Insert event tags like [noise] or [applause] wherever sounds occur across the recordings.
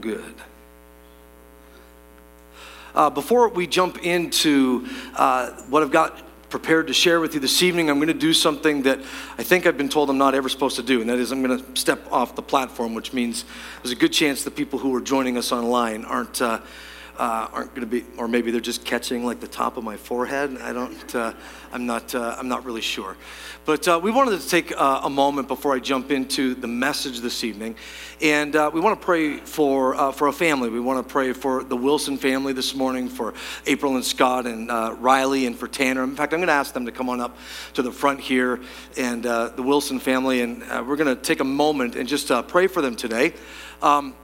good. Uh, before we jump into uh, what I've got prepared to share with you this evening, I'm going to do something that I think I've been told I'm not ever supposed to do, and that is I'm going to step off the platform, which means there's a good chance the people who are joining us online aren't. Uh, uh, aren't going to be, or maybe they're just catching like the top of my forehead. I don't, uh, I'm not, uh, I'm not really sure. But uh, we wanted to take uh, a moment before I jump into the message this evening, and uh, we want to pray for for a family. We want to pray for the Wilson family this morning, for April and Scott and Riley, and for Tanner. In fact, I'm going to ask them to come on up to the front here, and the Wilson family, and we're going to take a moment and just pray for them today. Um,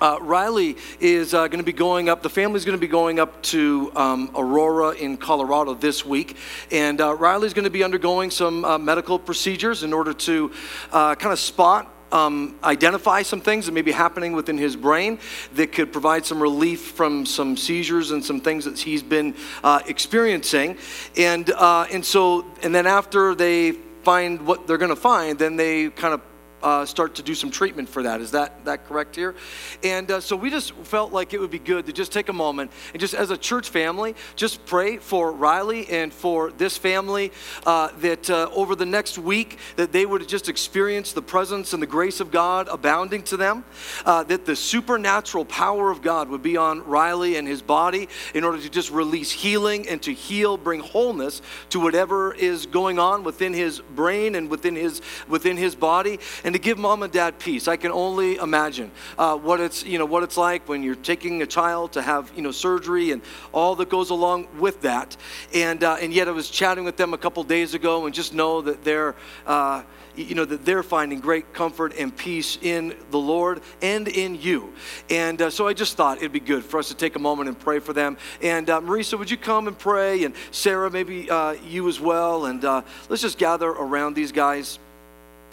uh, Riley is uh, going to be going up, the family's going to be going up to um, Aurora in Colorado this week. And uh, Riley's going to be undergoing some uh, medical procedures in order to uh, kind of spot um, identify some things that may be happening within his brain that could provide some relief from some seizures and some things that he's been uh, experiencing. And, uh, and so, and then after they find what they're going to find, then they kind of uh, start to do some treatment for that. Is that, that correct here? And uh, so we just felt like it would be good to just take a moment and just as a church family, just pray for Riley and for this family uh, that uh, over the next week that they would just experience the presence and the grace of God abounding to them, uh, that the supernatural power of God would be on Riley and his body in order to just release healing and to heal, bring wholeness to whatever is going on within his brain and within his within his body to give mom and dad peace. I can only imagine uh, what it's you know what it's like when you're taking a child to have you know surgery and all that goes along with that. And uh, and yet I was chatting with them a couple days ago and just know that they're. Uh, you know that they're finding great comfort and peace in the Lord and in you. And uh, so I just thought it'd be good for us to take a moment and pray for them. And uh, Marisa, would you come and pray? And Sarah, maybe uh, you as well. And uh, let's just gather around these guys.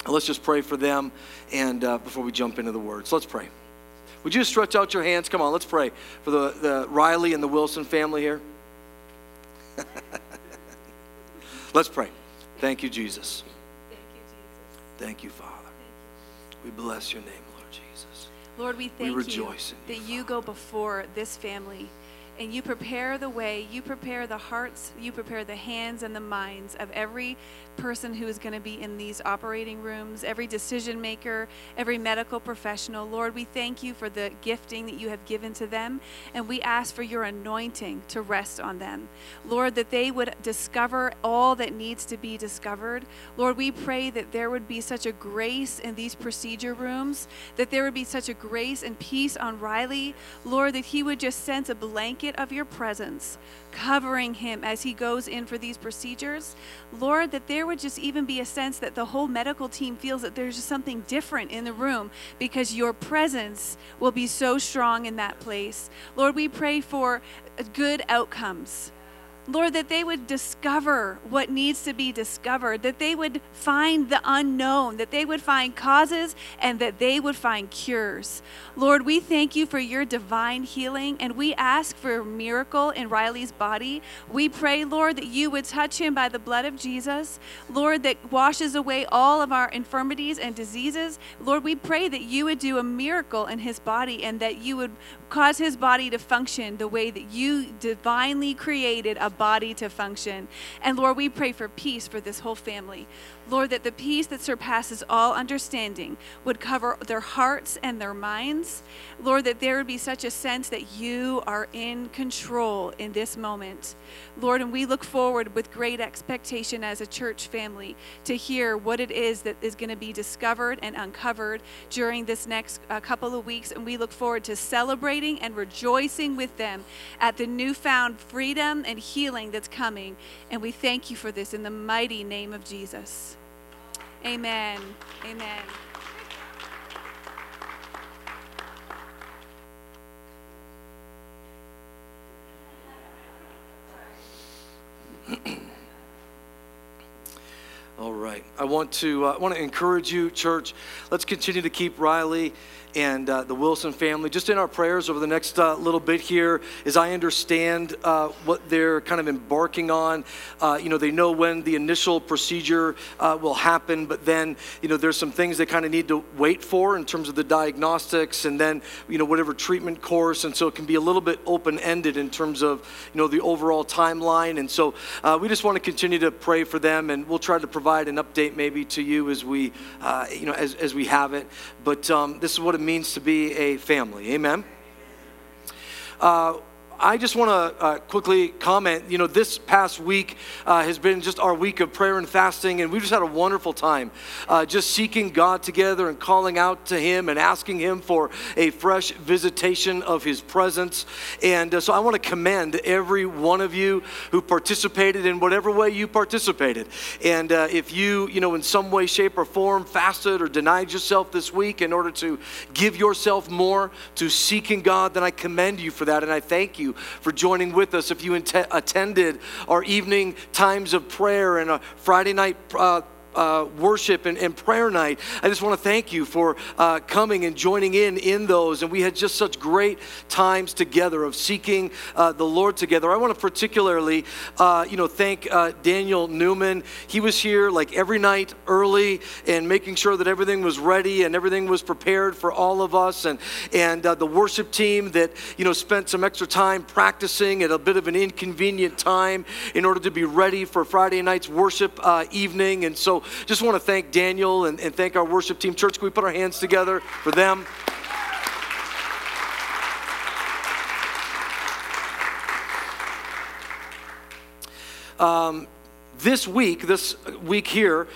Let's just pray for them and uh, before we jump into the words. Let's pray. Would you stretch out your hands? Come on, let's pray for the, the Riley and the Wilson family here. [laughs] let's pray. Thank you, Jesus. Thank you, Jesus. Thank you, Father. We bless your name, Lord Jesus. Lord, we thank we rejoice you you, that you go before this family and you prepare the way, you prepare the hearts, you prepare the hands and the minds of every person who is going to be in these operating rooms, every decision maker, every medical professional. Lord, we thank you for the gifting that you have given to them, and we ask for your anointing to rest on them. Lord, that they would discover all that needs to be discovered. Lord, we pray that there would be such a grace in these procedure rooms, that there would be such a grace and peace on Riley. Lord, that he would just sense a blanket of your presence covering him as he goes in for these procedures. Lord, that there would just even be a sense that the whole medical team feels that there's just something different in the room because your presence will be so strong in that place. Lord, we pray for good outcomes. Lord, that they would discover what needs to be discovered, that they would find the unknown, that they would find causes, and that they would find cures. Lord, we thank you for your divine healing, and we ask for a miracle in Riley's body. We pray, Lord, that you would touch him by the blood of Jesus. Lord, that washes away all of our infirmities and diseases. Lord, we pray that you would do a miracle in his body and that you would cause his body to function the way that you divinely created a body to function. And Lord, we pray for peace for this whole family. Lord, that the peace that surpasses all understanding would cover their hearts and their minds. Lord, that there would be such a sense that you are in control in this moment. Lord, and we look forward with great expectation as a church family to hear what it is that is going to be discovered and uncovered during this next uh, couple of weeks. And we look forward to celebrating and rejoicing with them at the newfound freedom and healing that's coming. And we thank you for this in the mighty name of Jesus. Amen. Amen. Right. I want to, uh, I want to encourage you, church. Let's continue to keep Riley and uh, the Wilson family just in our prayers over the next uh, little bit here as I understand uh, what they're kind of embarking on. Uh, you know, they know when the initial procedure uh, will happen, but then, you know, there's some things they kind of need to wait for in terms of the diagnostics and then, you know, whatever treatment course. And so it can be a little bit open ended in terms of, you know, the overall timeline. And so we just want to continue to pray for them and we'll try to provide an update maybe to you as we, you know, as, as we have it. But um, this is what it means to be a family. Amen. Uh, I just want to uh, quickly comment. You know, this past week uh, has been just our week of prayer and fasting, and we've just had a wonderful time uh, just seeking God together and calling out to Him and asking Him for a fresh visitation of His presence. And uh, so I want to commend every one of you who participated in whatever way you participated. And uh, if you, you know, in some way, shape, or form fasted or denied yourself this week in order to give yourself more to seeking God, then I commend you for that, and I thank you you for joining with us. If you attended our evening times of prayer and a Friday night uh, uh, worship and, and, prayer night. I just want to thank you for uh, coming and joining in in those. And we had just such great times together of seeking uh, the Lord together. I want to particularly, uh, you know, thank uh, Daniel Newman. He was here like every night early and making sure that everything was ready and everything was prepared for all of us. And and uh, the worship team that you know spent some extra time practicing at a bit of an inconvenient time in order to be ready for Friday night's worship evening. And so just want to thank Daniel and, and thank our worship team. Church, can we put our hands together for them? Um, this week, this week here,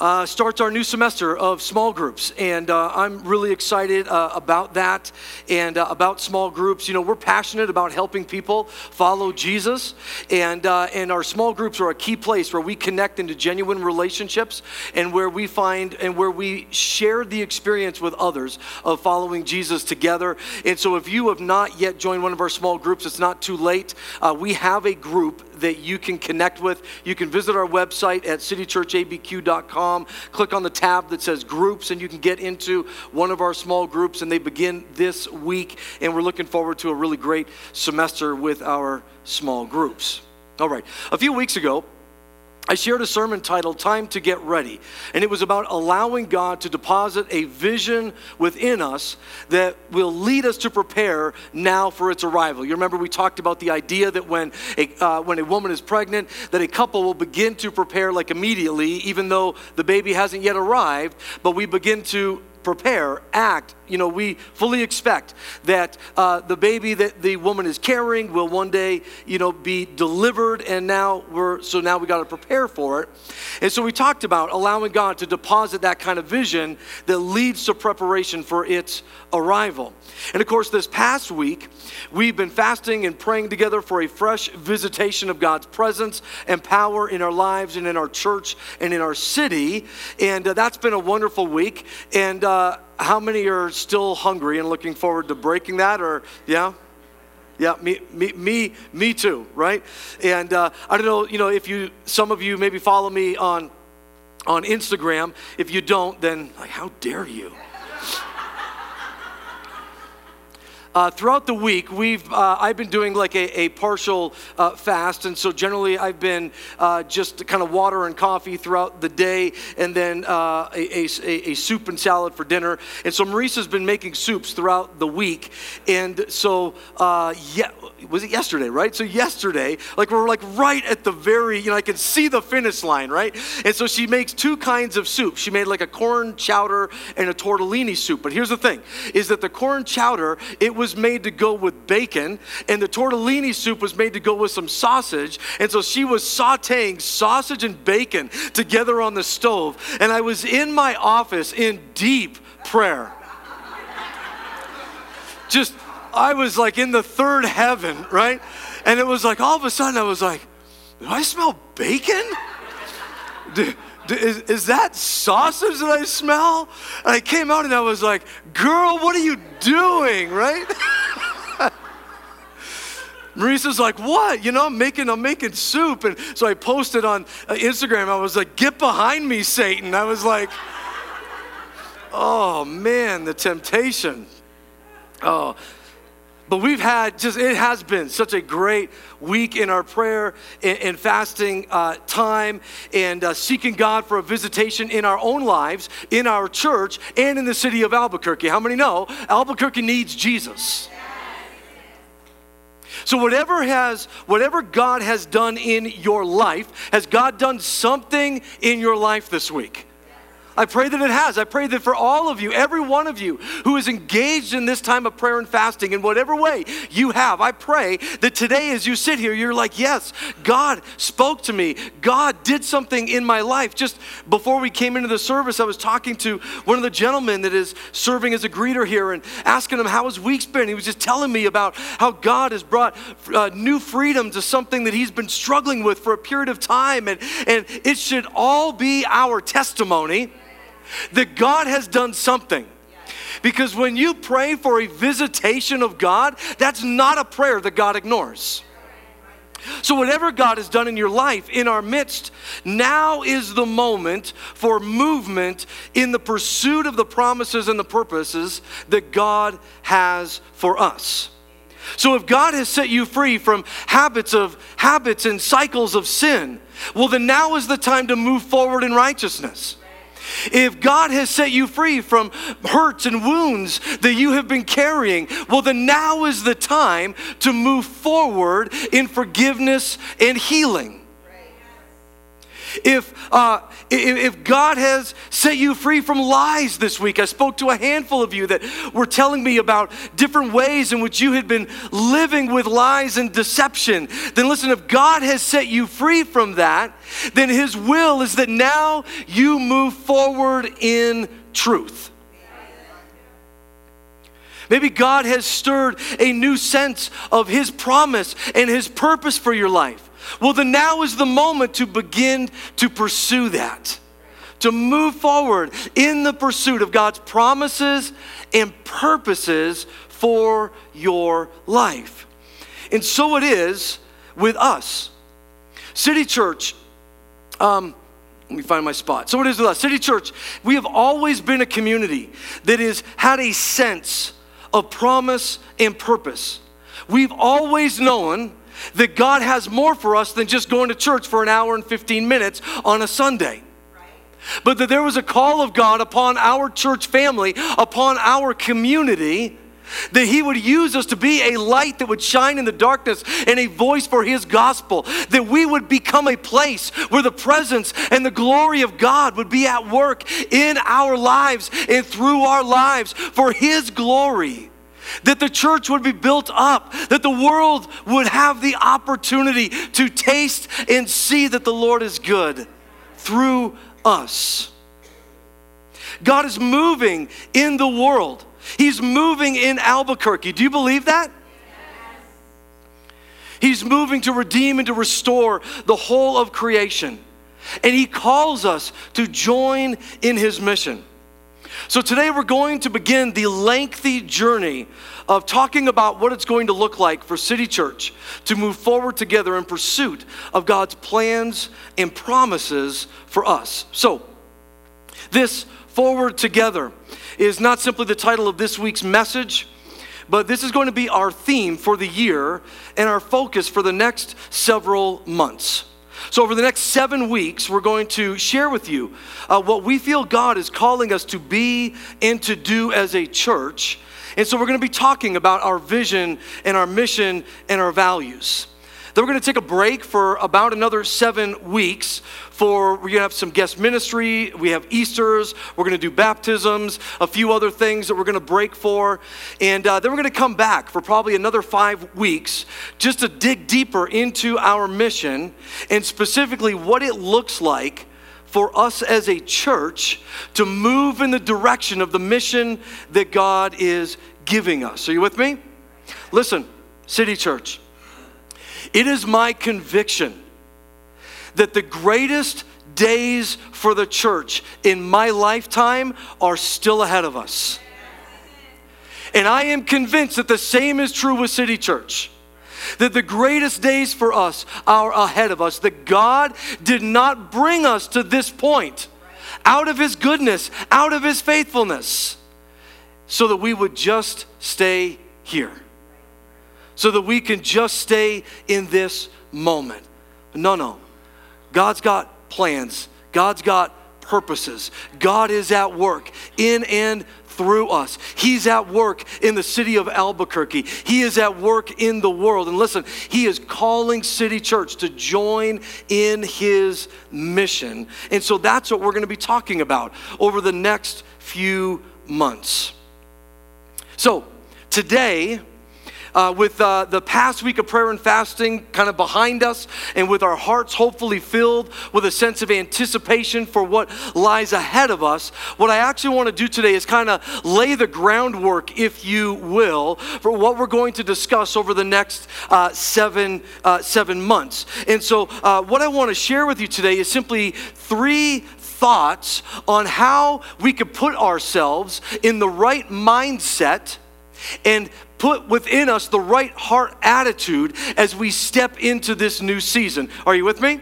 uh, starts our new semester of small groups. And uh, I'm really excited uh, about that and uh, about small groups. You know, we're passionate about helping people follow Jesus. And, uh, and our small groups are a key place where we connect into genuine relationships and where we find and where we share the experience with others of following Jesus together. And so if you have not yet joined one of our small groups, it's not too late. Uh, we have a group that you can connect with. You can visit our website at citychurchabq.com, click on the tab that says groups, and you can get into one of our small groups. And they begin this week, and we're looking forward to a really great semester with our small groups. All right, a few weeks ago, I shared a sermon titled Time to Get Ready. And it was about allowing God to deposit a vision within us that will lead us to prepare now for its arrival. You remember we talked about the idea that when a, uh, when a woman is pregnant, that a couple will begin to prepare like immediately, even though the baby hasn't yet arrived, but we begin to prepare, act, you know, we fully expect that uh, the baby that the woman is carrying will one day, you know, be delivered, and now we're so now we got to prepare for it. And so we talked about allowing God to deposit that kind of vision that leads to preparation for its arrival. And of course, this past week, we've been fasting and praying together for a fresh visitation of God's presence and power in our lives and in our church and in our city. And uh, that's been a wonderful week. And uh, how many are still hungry and looking forward to breaking that? Or, yeah? Yeah, me, me, me, me too, right? And uh, I don't know, you know, if you, some of you maybe follow me on, on Instagram. If you don't, then like, how dare you? Uh, throughout the week, we've uh, I've been doing like a, a partial uh, fast, and so generally I've been uh, just kind of water and coffee throughout the day, and then uh, a, a, a, soup and salad for dinner. And so Marissa's been making soups throughout the week, and so uh, yeah, was it yesterday, right? So yesterday, like we're like right at the very, you know, I can see the finish line, right? And so she makes two kinds of soup. She made like a corn chowder and a tortellini soup. But here's the thing: is that the corn chowder it was made to go with bacon, and the tortellini soup was made to go with some sausage. And so she was sauteing sausage and bacon together on the stove. And I was in my office in deep prayer. Just, I was like in the third heaven, right? And it was like all of a sudden I was like, do I smell bacon? [laughs] Do, is, is that sausage that I smell? And I came out and I was like, girl, what are you doing, right? [laughs] Marissa's like, what? You know, I'm making, I'm making soup. And so I posted on uh, Instagram, I was like, get behind me, Satan. I was like, oh man, the temptation. Oh, but we've had just, it has been such a great week in our prayer and, and fasting uh, time and uh, seeking God for a visitation in our own lives, in our church, and in the city of Albuquerque. How many know Albuquerque needs Jesus? So whatever has whatever God has done in your life, has God done something in your life this week? I pray that it has. I pray that for all of you, every one of you who is engaged in this time of prayer and fasting in whatever way you have, I pray that today as you sit here, you're like, yes, God spoke to me. God did something in my life. Just before we came into the service, I was talking to one of the gentlemen that is serving as a greeter here and asking him how his week's been. He was just telling me about how God has brought uh, new freedom to something that he's been struggling with for a period of time. And, and it should all be our testimony that God has done something. Because when you pray for a visitation of God, that's not a prayer that God ignores. So, whatever God has done in your life, in our midst, now is the moment for movement in the pursuit of the promises and the purposes that God has for us. So, if God has set you free from habits of habits and cycles of sin, well, then now is the time to move forward in righteousness. If God has set you free from hurts and wounds that you have been carrying, well, then now is the time to move forward in forgiveness and healing. If, uh, if God has set you free from lies this week, I spoke to a handful of you that were telling me about different ways in which you had been living with lies and deception. Then listen, if God has set you free from that, then His will is that now you move forward in truth. Maybe God has stirred a new sense of His promise and His purpose for your life. Well, then now is the moment to begin to pursue that, to move forward in the pursuit of God's promises and purposes for your life. And so it is with us. City Church, um, let me find my spot. So it is with us. City Church, we have always been a community that has had a sense of promise and purpose. We've always known that God has more for us than just going to church for an hour and 15 minutes on a Sunday. But that there was a call of God upon our church family, upon our community, that He would use us to be a light that would shine in the darkness and a voice for His gospel. That we would become a place where the presence and the glory of God would be at work in our lives and through our lives for His glory that the church would be built up, that the world would have the opportunity to taste and see that the Lord is good through us. God is moving in the world. He's moving in Albuquerque. Do you believe that? He's moving to redeem and to restore the whole of creation. And He calls us to join in His mission. So today we're going to begin the lengthy journey of talking about what it's going to look like for City Church to move forward together in pursuit of God's plans and promises for us. So, this Forward Together is not simply the title of this week's message, but this is going to be our theme for the year and our focus for the next several months. So, over the next seven weeks, we're going to share with you uh, what we feel God is calling us to be and to do as a church. And so, we're going to be talking about our vision and our mission and our values. Then we're going to take a break for about another seven weeks. For we're going to have some guest ministry. We have Easter's. We're going to do baptisms, a few other things that we're going to break for, and uh, then we're going to come back for probably another five weeks just to dig deeper into our mission and specifically what it looks like for us as a church to move in the direction of the mission that God is giving us. Are you with me? Listen, City Church. It is my conviction that the greatest days for the church in my lifetime are still ahead of us. And I am convinced that the same is true with City Church. that the greatest days for us are ahead of us, that God did not bring us to this point out of His goodness, out of His faithfulness, so that we would just stay here, so that we can just stay in this moment. No, no. God's got plans, God's got purposes. God is at work in and through us. He's at work in the city of Albuquerque. He is at work in the world. And listen, He is calling City Church to join in His mission. And so that's what we're going to be talking about over the next few months. So, today, uh, with uh, the past week of prayer and fasting kind of behind us, and with our hearts hopefully filled with a sense of anticipation for what lies ahead of us, what I actually want to do today is kind of lay the groundwork, if you will, for what we're going to discuss over the next uh, seven, uh, seven months. And so, uh, what I want to share with you today is simply three thoughts on how we could put ourselves in the right mindset and put within us the right heart attitude as we step into this new season. Are you with me?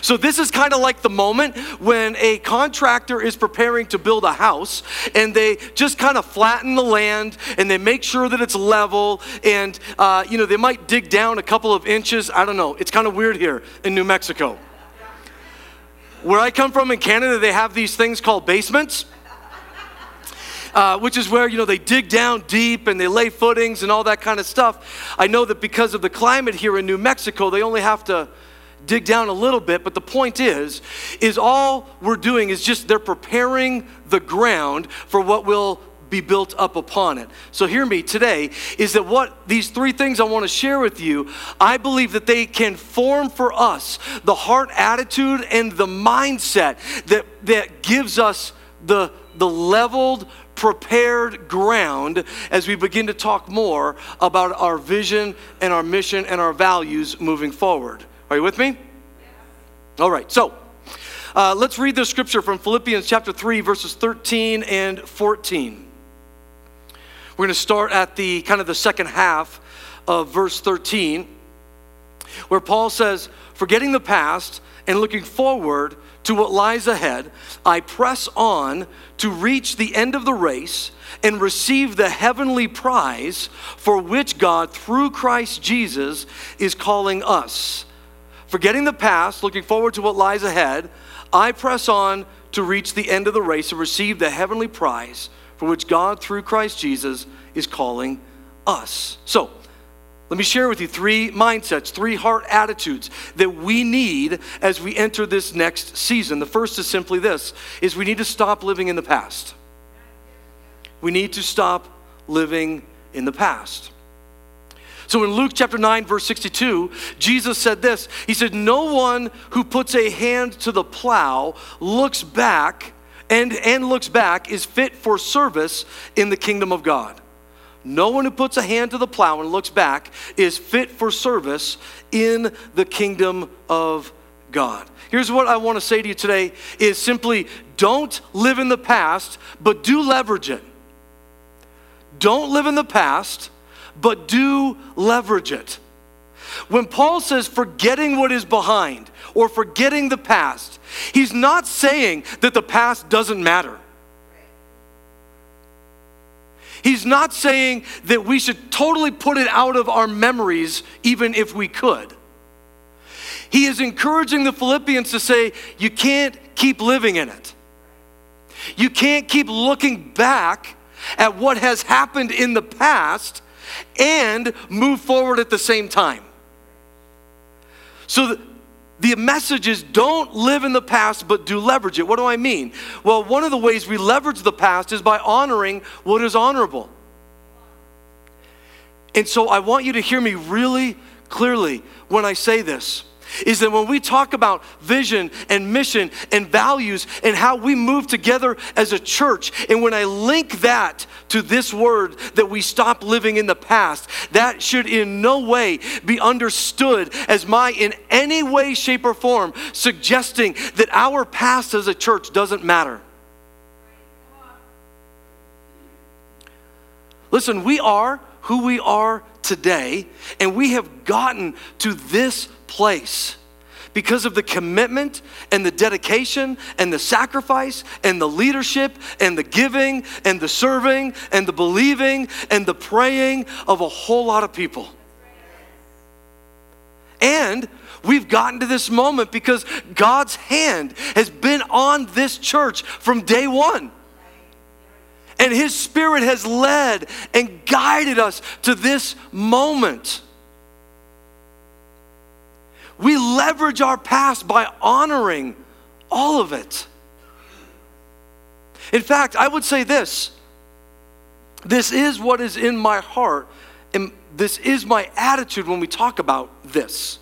So, this is kind of like the moment when a contractor is preparing to build a house and they just kind of flatten the land and they make sure that it's level and, uh, you know, they might dig down a couple of inches. I don't know. It's kind of weird here in New Mexico. Where I come from in Canada, they have these things called basements uh, which is where, you know, they dig down deep and they lay footings and all that kind of stuff. I know that because of the climate here in New Mexico, they only have to dig down a little bit, but the point is, is all we're doing is just they're preparing the ground for what will be built up upon it. So hear me today is that what these three things I want to share with you, I believe that they can form for us the heart attitude and the mindset that that gives us the the leveled prepared ground as we begin to talk more about our vision and our mission and our values moving forward. Are you with me? All right, so uh, let's read the scripture from Philippians chapter 3, verses 13 and 14. We're going to start at the kind of the second half of verse 13, where Paul says, Forgetting the past and looking forward to what lies ahead, I press on to reach the end of the race and receive the heavenly prize for which God, through Christ Jesus, is calling us. Forgetting the past, looking forward to what lies ahead, I press on to reach the end of the race and receive the heavenly prize for which God, through Christ Jesus, is calling us. So, let me share with you three mindsets, three heart attitudes that we need as we enter this next season. The first is simply this is we need to stop living in the past. We need to stop living in the past. So in Luke chapter 9 verse 62, Jesus said this. He said, "No one who puts a hand to the plow looks back and and looks back is fit for service in the kingdom of God." No one who puts a hand to the plow and looks back is fit for service in the kingdom of God. Here's what I want to say to you today is simply don't live in the past, but do leverage it. Don't live in the past, but do leverage it. When Paul says forgetting what is behind or forgetting the past, he's not saying that the past doesn't matter. He's not saying that we should totally put it out of our memories, even if we could. He is encouraging the Philippians to say, You can't keep living in it. You can't keep looking back at what has happened in the past and move forward at the same time. So, the message is don't live in the past, but do leverage it. What do I mean? Well, one of the ways we leverage the past is by honoring what is honorable. And so I want you to hear me really clearly when I say this is that when we talk about vision and mission and values and how we move together as a church, and when I link that to this word that we stop living in the past, that should in no way be understood as my, in any way, shape, or form, suggesting that our past as a church doesn't matter. Listen, we are who we are today, and we have gotten to this place because of the commitment and the dedication and the sacrifice and the leadership and the giving and the serving and the believing and the praying of a whole lot of people. And we've gotten to this moment because God's hand has been on this church from day one. And His Spirit has led and guided us to this moment. We leverage our past by honoring all of it. In fact, I would say this this is what is in my heart, and this is my attitude when we talk about this.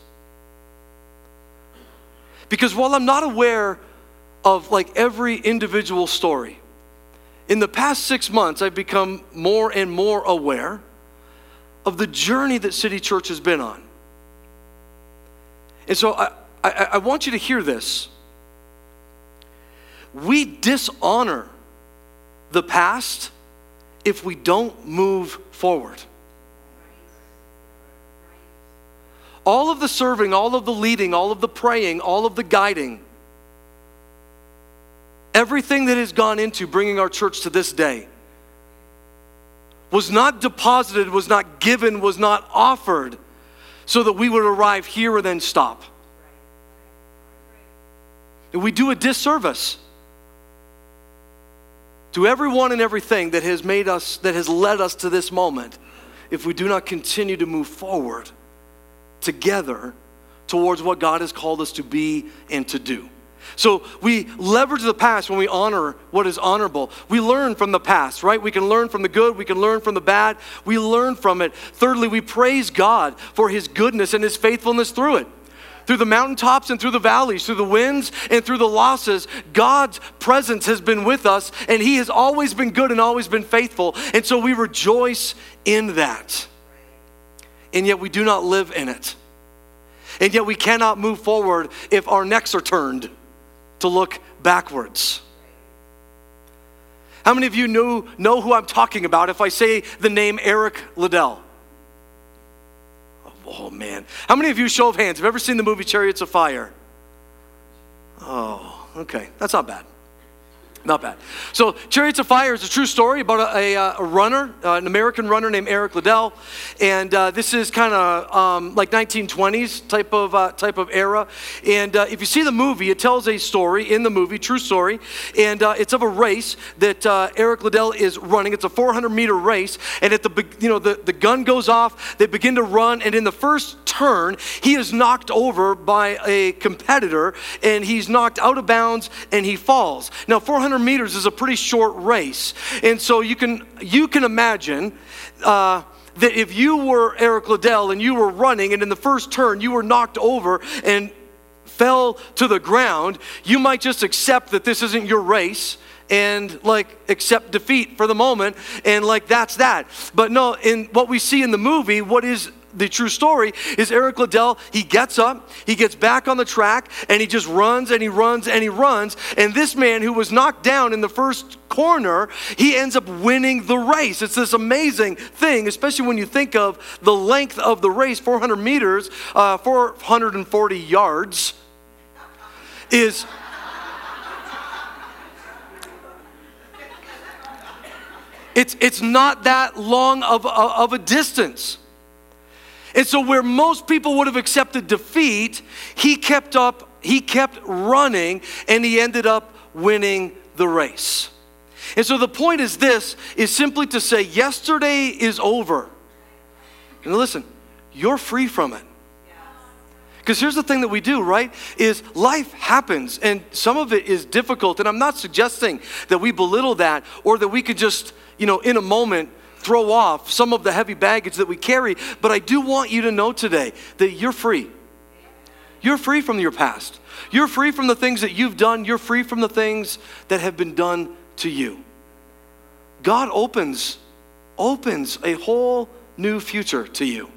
Because while I'm not aware of like every individual story, in the past six months, I've become more and more aware of the journey that City Church has been on. And so I, I, I want you to hear this. We dishonor the past if we don't move forward. All of the serving, all of the leading, all of the praying, all of the guiding, everything that has gone into bringing our church to this day was not deposited, was not given, was not offered so that we would arrive here and then stop. And we do a disservice to everyone and everything that has made us, that has led us to this moment, if we do not continue to move forward together towards what God has called us to be and to do. So we leverage the past when we honor what is honorable. We learn from the past, right? We can learn from the good, we can learn from the bad. We learn from it. Thirdly, we praise God for his goodness and his faithfulness through it. Through the mountaintops and through the valleys, through the winds and through the losses, God's presence has been with us and he has always been good and always been faithful. And so we rejoice in that. And yet we do not live in it. And yet we cannot move forward if our necks are turned to look backwards. How many of you know, know who I'm talking about if I say the name Eric Liddell? Oh, oh, man. How many of you, show of hands, have ever seen the movie Chariots of Fire? Oh, okay. That's not bad. Not bad. So, Chariots of Fire is a true story about a, a, a runner, uh, an American runner named Eric Liddell, and uh, this is kind of um, like 1920s type of uh, type of era. And uh, if you see the movie, it tells a story in the movie, true story, and uh, it's of a race that uh, Eric Liddell is running. It's a 400 meter race, and at the you know the, the gun goes off, they begin to run, and in the first turn, he is knocked over by a competitor, and he's knocked out of bounds, and he falls. Now, 400 meters is a pretty short race. And so you can, you can imagine uh, that if you were Eric Liddell and you were running, and in the first turn you were knocked over and fell to the ground, you might just accept that this isn't your race and like accept defeat for the moment and like that's that. But no, in what we see in the movie, what is the true story is Eric Liddell, he gets up, he gets back on the track, and he just runs and he runs and he runs. And this man who was knocked down in the first corner, he ends up winning the race. It's this amazing thing, especially when you think of the length of the race 400 meters, uh, 440 yards is. It's, it's not that long of, of a distance. And so where most people would have accepted defeat, he kept up, he kept running, and he ended up winning the race. And so the point is this is simply to say yesterday is over. And listen, you're free from it. Because here's the thing that we do, right? Is life happens and some of it is difficult. And I'm not suggesting that we belittle that or that we could just, you know, in a moment throw off some of the heavy baggage that we carry, but I do want you to know today that you're free. You're free from your past. You're free from the things that you've done. You're free from the things that have been done to you. God opens opens a whole new future to you.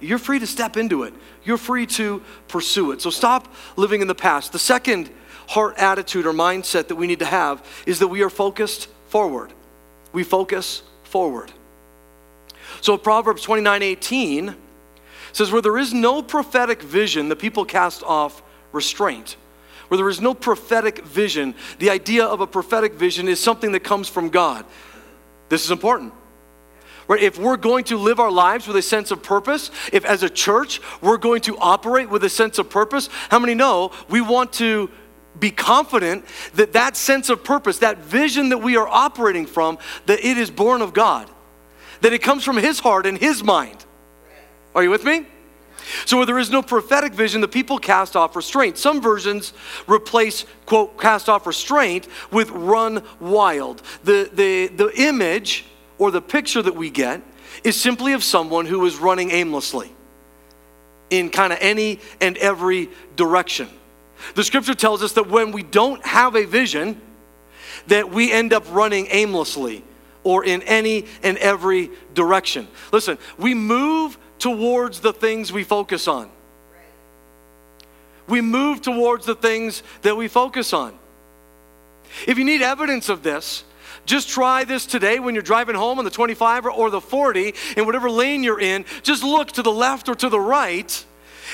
You're free to step into it. You're free to pursue it. So stop living in the past. The second heart attitude or mindset that we need to have is that we are focused forward. We focus forward. So Proverbs 29 18 says, Where there is no prophetic vision, the people cast off restraint. Where there is no prophetic vision, the idea of a prophetic vision is something that comes from God. This is important. Right? If we're going to live our lives with a sense of purpose, if as a church we're going to operate with a sense of purpose, how many know we want to be confident that that sense of purpose, that vision that we are operating from, that it is born of God, that it comes from His heart and His mind. Are you with me? So, where there is no prophetic vision, the people cast off restraint. Some versions replace, quote, cast off restraint with run wild. The, the, the image or the picture that we get is simply of someone who is running aimlessly in kind of any and every direction. The scripture tells us that when we don't have a vision, that we end up running aimlessly or in any and every direction. Listen, we move towards the things we focus on. We move towards the things that we focus on. If you need evidence of this, just try this today when you're driving home on the 25 or the 40 in whatever lane you're in. Just look to the left or to the right,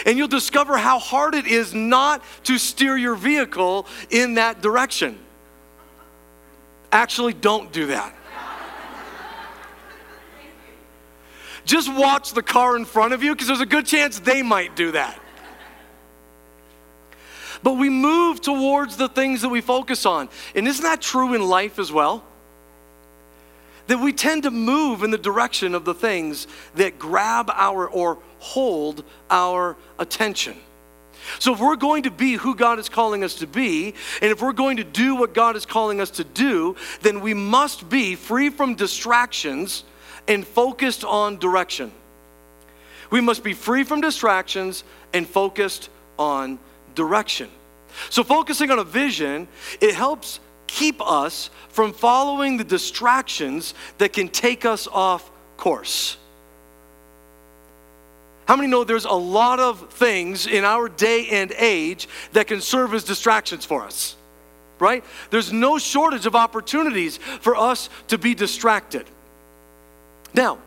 and you'll discover how hard it is not to steer your vehicle in that direction. Actually, don't do that. Just watch the car in front of you because there's a good chance they might do that. But we move towards the things that we focus on. And isn't that true in life as well? that we tend to move in the direction of the things that grab our or hold our attention. So, if we're going to be who God is calling us to be, and if we're going to do what God is calling us to do, then we must be free from distractions and focused on direction. We must be free from distractions and focused on direction. So, focusing on a vision, it helps keep us from following the distractions that can take us off course. How many know there's a lot of things in our day and age that can serve as distractions for us? Right? There's no shortage of opportunities for us to be distracted. Now,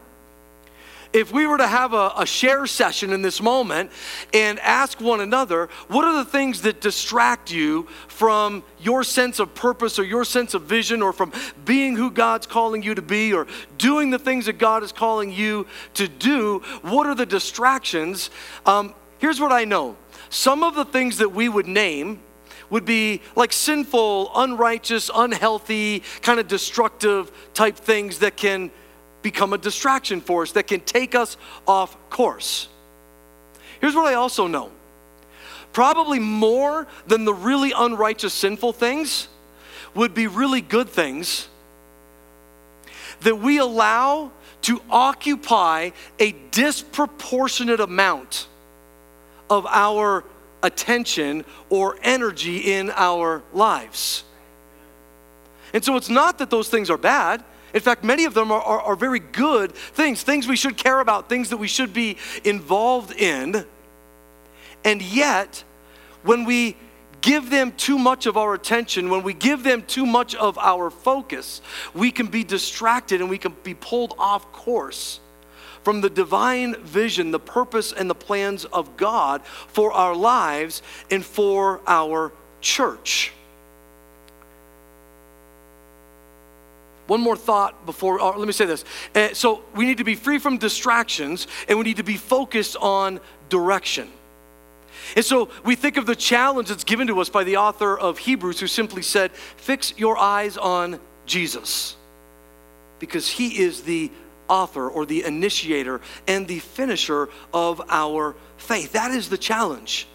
if we were to have a, a, share session in this moment and ask one another, what are the things that distract you from your sense of purpose or your sense of vision or from being who God's calling you to be or doing the things that God is calling you to do? What are the distractions? Um, here's what I know some of the things that we would name would be like sinful, unrighteous, unhealthy, kind of destructive type things that can become a distraction for us that can take us off course. Here's what I also know probably more than the really unrighteous, sinful things would be really good things that we allow to occupy a disproportionate amount of our attention or energy in our lives. And so it's not that those things are bad. In fact, many of them are, are, are, very good things, things we should care about, things that we should be involved in. And yet, when we give them too much of our attention, when we give them too much of our focus, we can be distracted and we can be pulled off course from the divine vision, the purpose, and the plans of God for our lives and for our church. One more thought before, uh, let me say this. Uh, so, we need to be free from distractions and we need to be focused on direction. And so, we think of the challenge that's given to us by the author of Hebrews, who simply said, Fix your eyes on Jesus, because he is the author or the initiator and the finisher of our faith. That is the challenge.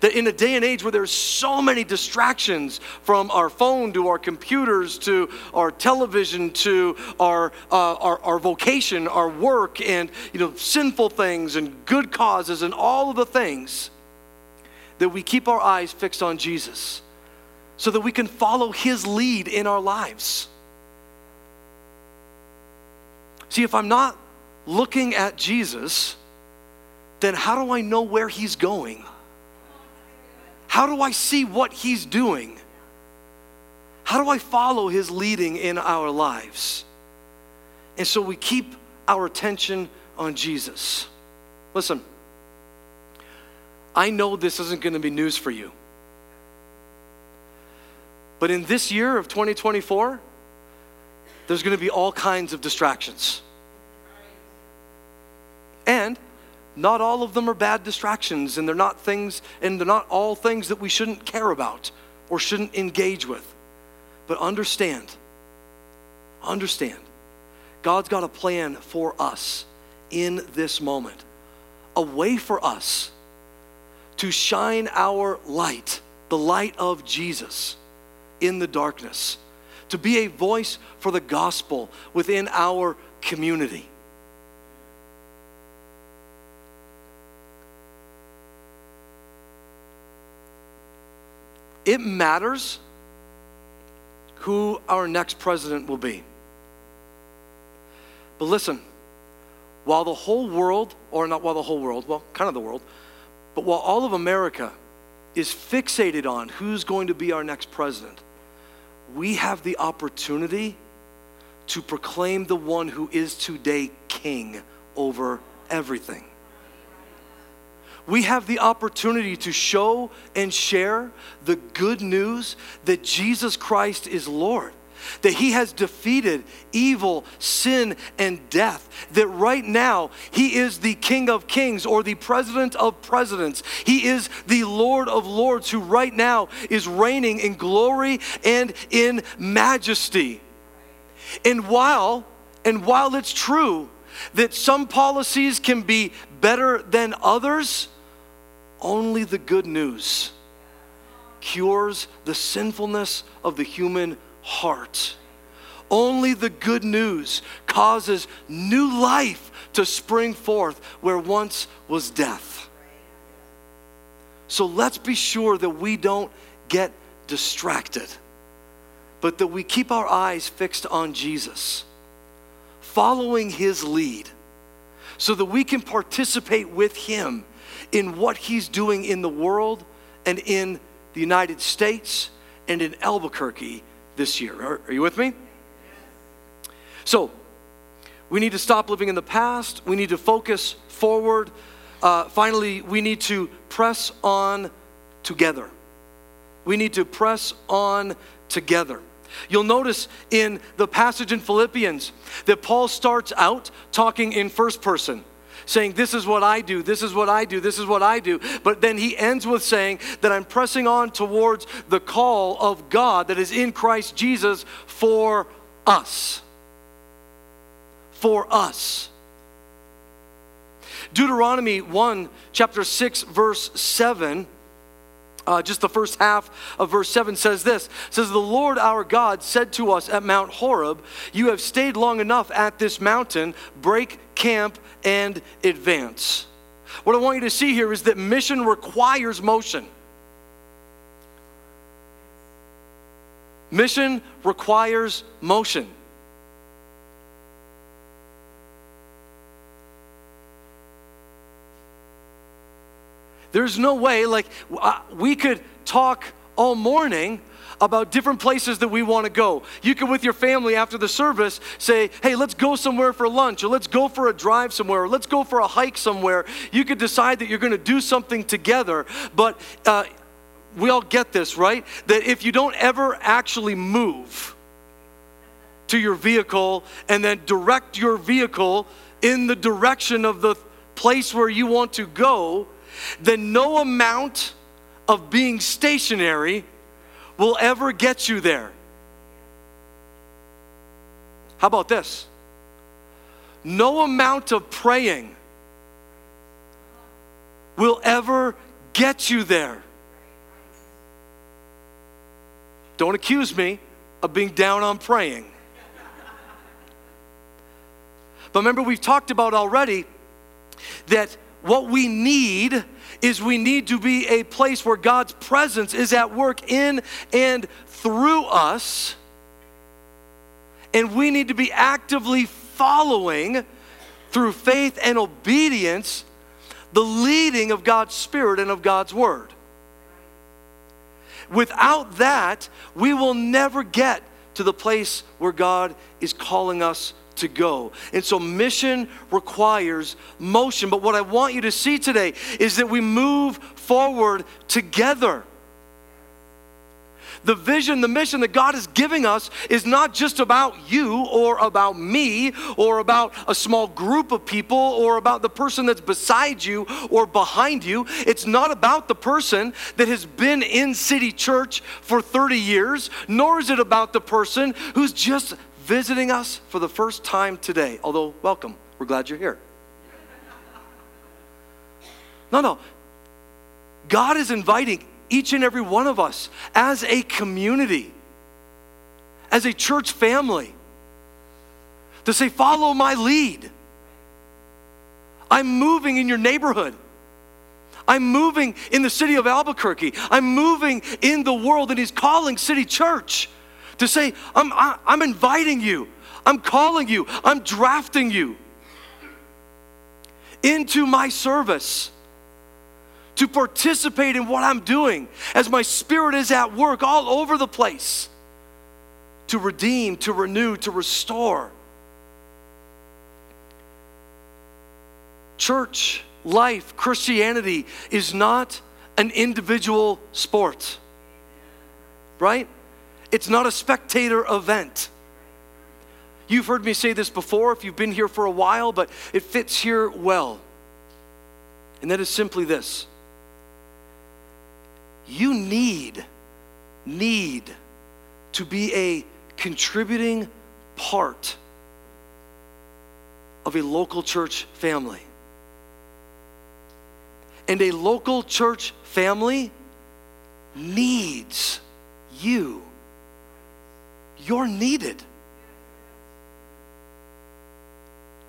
That in a day and age where there's so many distractions from our phone to our computers to our television to our, uh, our, our vocation, our work, and you know, sinful things and good causes and all of the things, that we keep our eyes fixed on Jesus so that we can follow his lead in our lives. See, if I'm not looking at Jesus, then how do I know where he's going? How do I see what He's doing? How do I follow His leading in our lives? And so we keep our attention on Jesus. Listen, I know this isn't going to be news for you. But in this year of 2024, there's going to be all kinds of distractions. And not all of them are bad distractions, and they're not things, and they're not all things that we shouldn't care about or shouldn't engage with. But understand, understand, God's got a plan for us in this moment, a way for us to shine our light, the light of Jesus in the darkness, to be a voice for the gospel within our community. It matters who our next president will be. But listen, while the whole world, or not while the whole world, well, kind of the world, but while all of America is fixated on who's going to be our next president, we have the opportunity to proclaim the one who is today king over everything. We have the opportunity to show and share the good news that Jesus Christ is Lord that he has defeated evil, sin, and death. That right now he is the King of Kings or the President of Presidents. He is the Lord of Lords who right now is reigning in glory and in majesty. And while and while it's true that some policies can be better than others, only the good news cures the sinfulness of the human heart. Only the good news causes new life to spring forth where once was death. So let's be sure that we don't get distracted, but that we keep our eyes fixed on Jesus, following his lead, so that we can participate with him in what he's doing in the world and in the United States and in Albuquerque this year. Are, you with me? So, we need to stop living in the past. We need to focus forward. Uh, finally, we need to press on together. We need to press on together. You'll notice in the passage in Philippians that Paul starts out talking in first person saying, This is what I do, this is what I do, this is what I do. But then he ends with saying that I'm pressing on towards the call of God that is in Christ Jesus for us. For us. Deuteronomy 1, chapter 6, verse 7 uh, just the first half of verse 7 says this. Says the lord our god said to us at mount horeb you have stayed long enough at this mountain break camp and advance. What i want you to see here is that mission requires motion. Mission requires motion There's no way, like, uh, we could talk all morning about different places that we want to go. You could, with your family after the service, say, hey, let's go somewhere for lunch, or let's go for a drive somewhere, or let's go for a hike somewhere. You could decide that you're going to do something together, but uh, we all get this, right? That if you don't ever actually move to your vehicle and then direct your vehicle in the direction of the place where you want to go, then no amount of being stationary will ever get you there. How about this? No amount of praying will ever get you there. Don't accuse me of being down on praying. But remember, we've talked about already that what we need is we need to be a place where God's presence is at work in and through us. And we need to be actively following through faith and obedience the leading of God's Spirit and of God's Word. Without that, we will never get to the place where God is calling us to go. And so mission requires motion. But what I want you to see today is that we move forward together. The vision, the mission that God is giving us is not just about you or about me or about a small group of people or about the person that's beside you or behind you. It's not about the person that has been in City Church for 30 years, nor is it about the person who's just visiting us for the first time today. Although, welcome, we're glad you're here. No, no. God is inviting each and every one of us as a community, as a church family, to say, Follow my lead. I'm moving in your neighborhood. I'm moving in the city of Albuquerque. I'm moving in the world, and He's calling City Church to say, I'm, I, am i am inviting you, I'm calling you, I'm drafting you into my service to participate in what I'm doing as my spirit is at work all over the place to redeem, to renew, to restore. Church, life, Christianity is not an individual sport, right? It's not a spectator event. You've heard me say this before if you've been here for a while, but it fits here well. And that is simply this you need, need to be a contributing part of a local church family. And a local church family needs you. You're needed.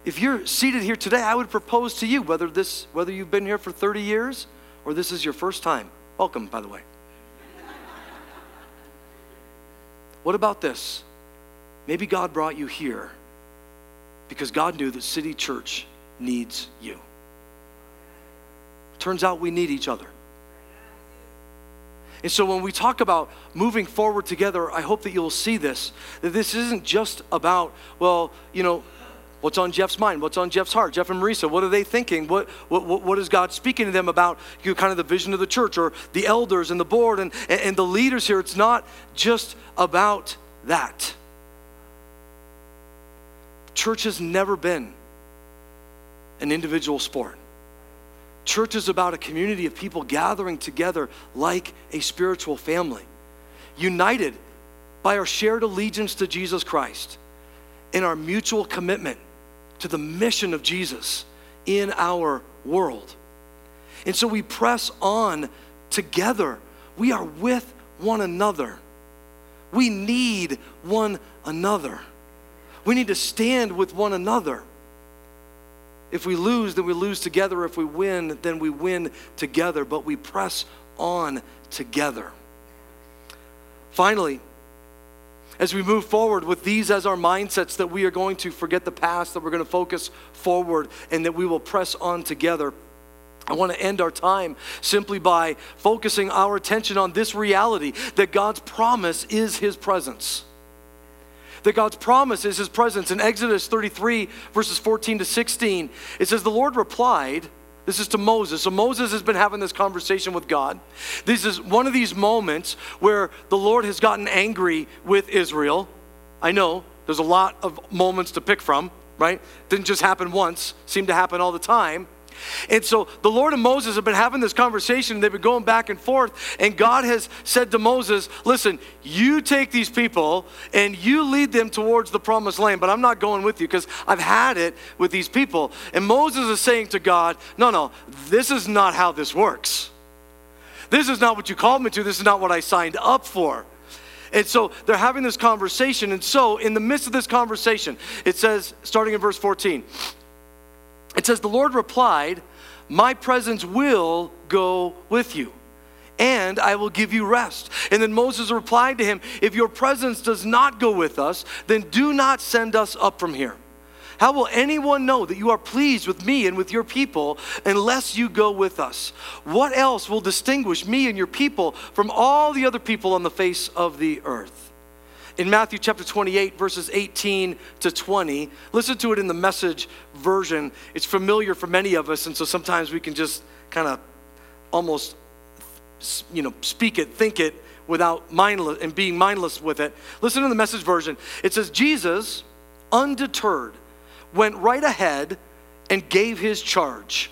If you're seated here today, I would propose to you whether this whether you've been here for 30 years or this is your first time Welcome, by the way. [laughs] what about this? Maybe God brought you here because God knew that City Church needs you. Turns out we need each other. And so when we talk about moving forward together, I hope that you'll see this that this isn't just about, well, you know, What's on Jeff's mind? What's on Jeff's heart? Jeff and Marisa, what are they thinking? What, what, what is God speaking to them about you know, kind of the vision of the church or the elders and the board and, and the leaders here? It's not just about that. Church has never been an individual sport. Church is about a community of people gathering together like a spiritual family, united by our shared allegiance to Jesus Christ and our mutual commitment to the mission of Jesus in our world. And so we press on together. We are with one another. We need one another. We need to stand with one another. If we lose, then we lose together. If we win, then we win together. But we press on together. Finally, as we move forward with these as our mindsets, that we are going to forget the past, that we're going to focus forward, and that we will press on together. I want to end our time simply by focusing our attention on this reality that God's promise is His presence. That God's promise is His presence. In Exodus 33, verses 14 to 16, it says, The Lord replied, this is to Moses. So Moses has been having this conversation with God. This is one of these moments where the Lord has gotten angry with Israel. I know there's a lot of moments to pick from, right? Didn't just happen once, seemed to happen all the time. And so the Lord and Moses have been having this conversation. They've been going back and forth. And God has said to Moses, Listen, you take these people and you lead them towards the promised land, but I'm not going with you because I've had it with these people. And Moses is saying to God, No, no, this is not how this works. This is not what you called me to. This is not what I signed up for. And so they're having this conversation. And so, in the midst of this conversation, it says, starting in verse 14, it says, The Lord replied, My presence will go with you, and I will give you rest. And then Moses replied to him, If your presence does not go with us, then do not send us up from here. How will anyone know that you are pleased with me and with your people unless you go with us? What else will distinguish me and your people from all the other people on the face of the earth? In Matthew chapter 28, verses 18 to 20. Listen to it in the message version. It's familiar for many of us, and so sometimes we can just kind of almost you know, speak it, think it without mindless and being mindless with it. Listen to the message version. It says, Jesus, undeterred, went right ahead and gave his charge.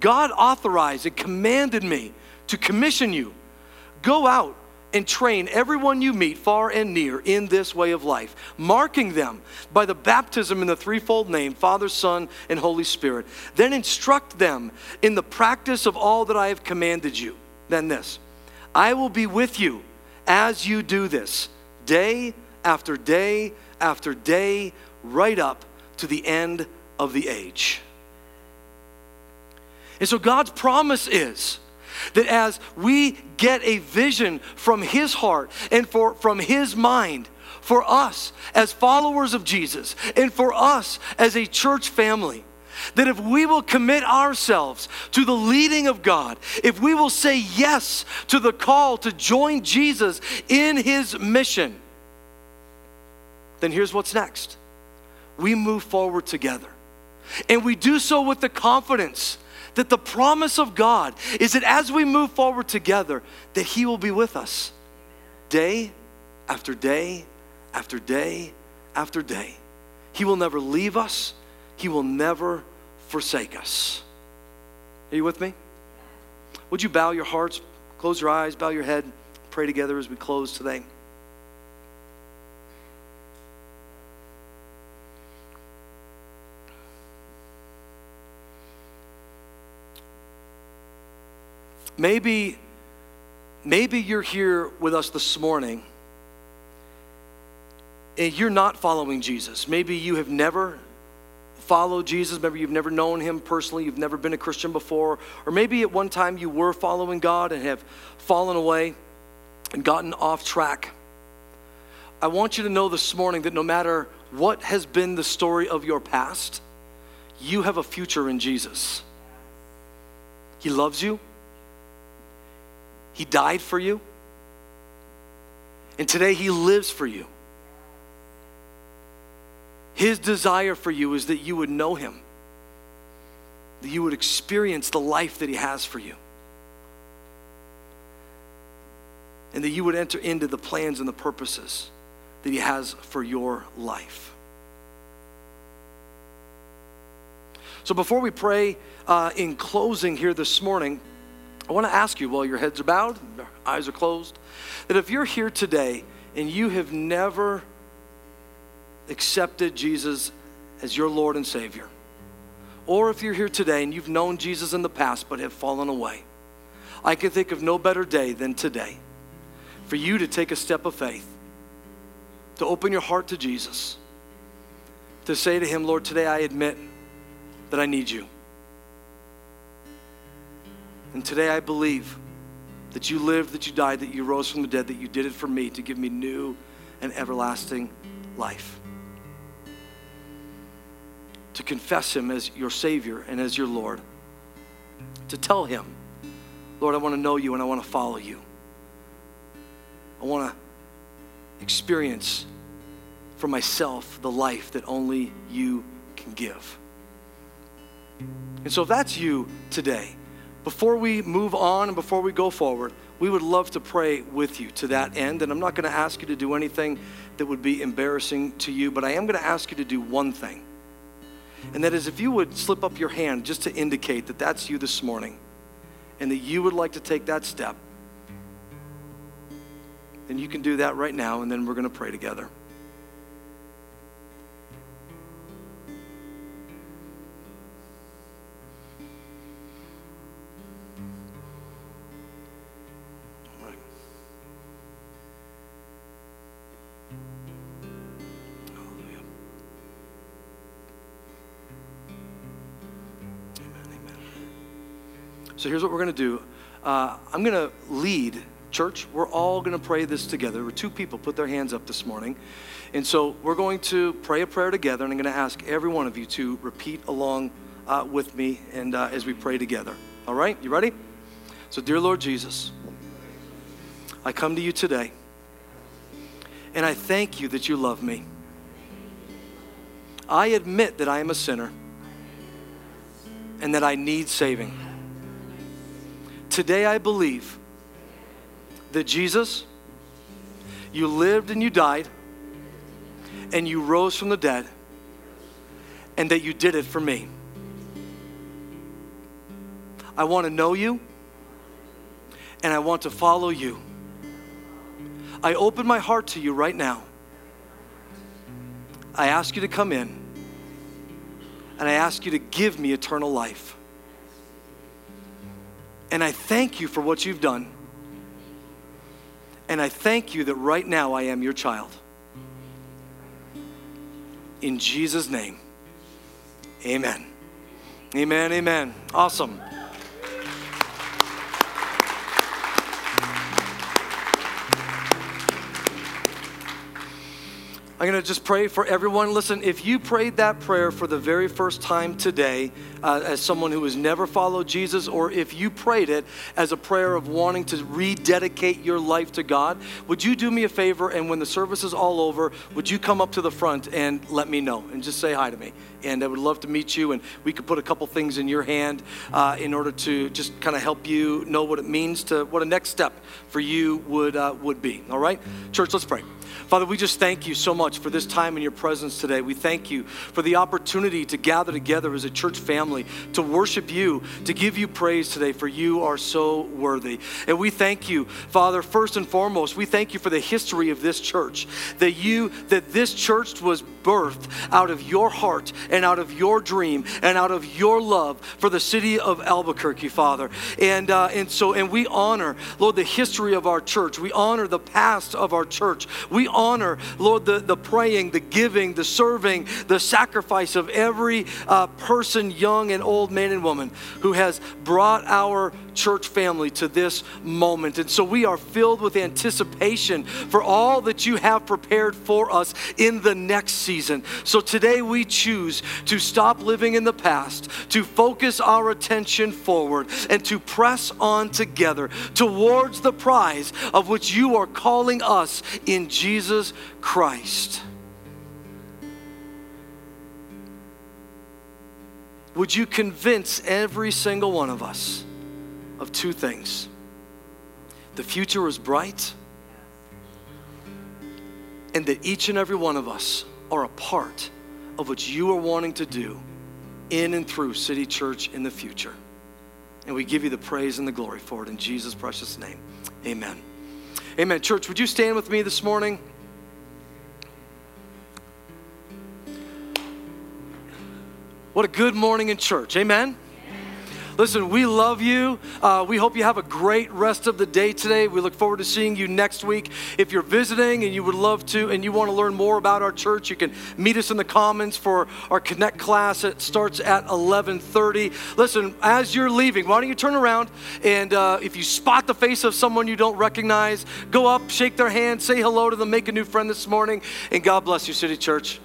God authorized and commanded me to commission you. Go out and train everyone you meet, far and near, in this way of life, marking them by the baptism in the threefold name Father, Son, and Holy Spirit. Then instruct them in the practice of all that I have commanded you. Then this I will be with you as you do this, day after day after day, right up to the end of the age. And so God's promise is that as we get a vision from His heart and for, from His mind, for us as followers of Jesus and for us as a church family, that if we will commit ourselves to the leading of God, if we will say yes to the call to join Jesus in His mission, then here's what's next. We move forward together. And we do so with the confidence that the promise of God is that as we move forward together, that He will be with us day after day after day after day. He will never leave us, He will never forsake us. Are you with me? Would you bow your hearts, close your eyes, bow your head, pray together as we close today? Maybe, maybe you're here with us this morning and you're not following Jesus. Maybe you have never followed Jesus. Maybe you've never known him personally, you've never been a Christian before, or maybe at one time you were following God and have fallen away and gotten off track. I want you to know this morning that no matter what has been the story of your past, you have a future in Jesus. He loves you. He died for you. And today He lives for you. His desire for you is that you would know Him, that you would experience the life that He has for you, and that you would enter into the plans and the purposes that He has for your life. So, before we pray uh, in closing here this morning, I want to ask you while your heads are bowed, your eyes are closed, that if you're here today and you have never accepted Jesus as your Lord and Savior, or if you're here today and you've known Jesus in the past but have fallen away, I can think of no better day than today for you to take a step of faith, to open your heart to Jesus, to say to Him, Lord, today I admit that I need you. And today I believe that you lived, that you died, that you rose from the dead, that you did it for me to give me new and everlasting life. To confess Him as your Savior and as your Lord. To tell Him, Lord, I want to know you and I want to follow you. I want to experience for myself the life that only you can give. And so if that's you today, before we move on and before we go forward, we would love to pray with you to that end. And I'm not going to ask you to do anything that would be embarrassing to you, but I am going to ask you to do one thing. And that is if you would slip up your hand just to indicate that that's you this morning and that you would like to take that step, then you can do that right now, and then we're going to pray together. Here's what we're going to do uh, I'm going to lead. Church, we're all going to pray this together. We're two people put their hands up this morning. And so we're going to pray a prayer together, and I'm going to ask every one of you to repeat along uh, with me and uh, as we pray together. All right? You ready? So, dear Lord Jesus, I come to you today, And I thank you that you love me. I admit that I am a sinner and that I need saving. Today I believe that Jesus, you lived and you died, and you rose from the dead, and that you did it for me. I want to know you, and I want to follow you. I open my heart to you right now. I ask you to come in, and I ask you to give me eternal life. And I thank you for what you've done. And I thank you that right now I am your child. In Jesus' name, amen. Amen, amen. Awesome. I'm going to just pray for everyone. Listen, if you prayed that prayer for the very first time today, uh, as someone who has never followed Jesus, or if you prayed it as a prayer of wanting to rededicate your life to God, would you do me a favor and when the service is all over, would you come up to the front and let me know and just say hi to me? And I would love to meet you, and we could put a couple things in your hand uh, in order to just kind of help you know what it means to what a next step for you would uh, would be. All right, church, let's pray. Father, we just thank you so much for this time in your presence today. We thank you for the opportunity to gather together as a church family, to worship you, to give you praise today, for you are so worthy. And we thank you, Father, first and foremost, we thank you for the history of this church, that you, that this church was birthed out of your heart and out of your dream and out of your love for the city of Albuquerque, Father. And, uh, and so, and we honor, Lord, the history of our church. We honor the past of our church. We honor, Lord, the, the praying, the giving, the serving, the sacrifice of every uh, person, young and old, man and woman, who has brought our church family to this moment. And so we are filled with anticipation for all that you have prepared for us in the next season. So today we choose to stop living in the past, to focus our attention forward, and to press on together towards the prize of which you are calling us in Jesus Christ. Would you convince every single one of us? of two things the future is bright, and that each and every one of us are a part of what you are wanting to do in and through City Church in the future. And we give you the praise and the glory for it in Jesus' precious name. Amen. Amen. Church, would you stand with me this morning? What a good morning in church. Amen. Listen, we love you. Uh, we hope you have a great rest of the day today. We look forward to seeing you next week. If you're visiting and you would love to and you want to learn more about our church, you can meet us in the Commons for our Connect class. It starts at 11:30. Listen, as you're leaving, why don't you turn around and uh, if you spot the face of someone you don't recognize, go up, shake their hand, say hello to them, make a new friend this morning, and God bless you, City Church.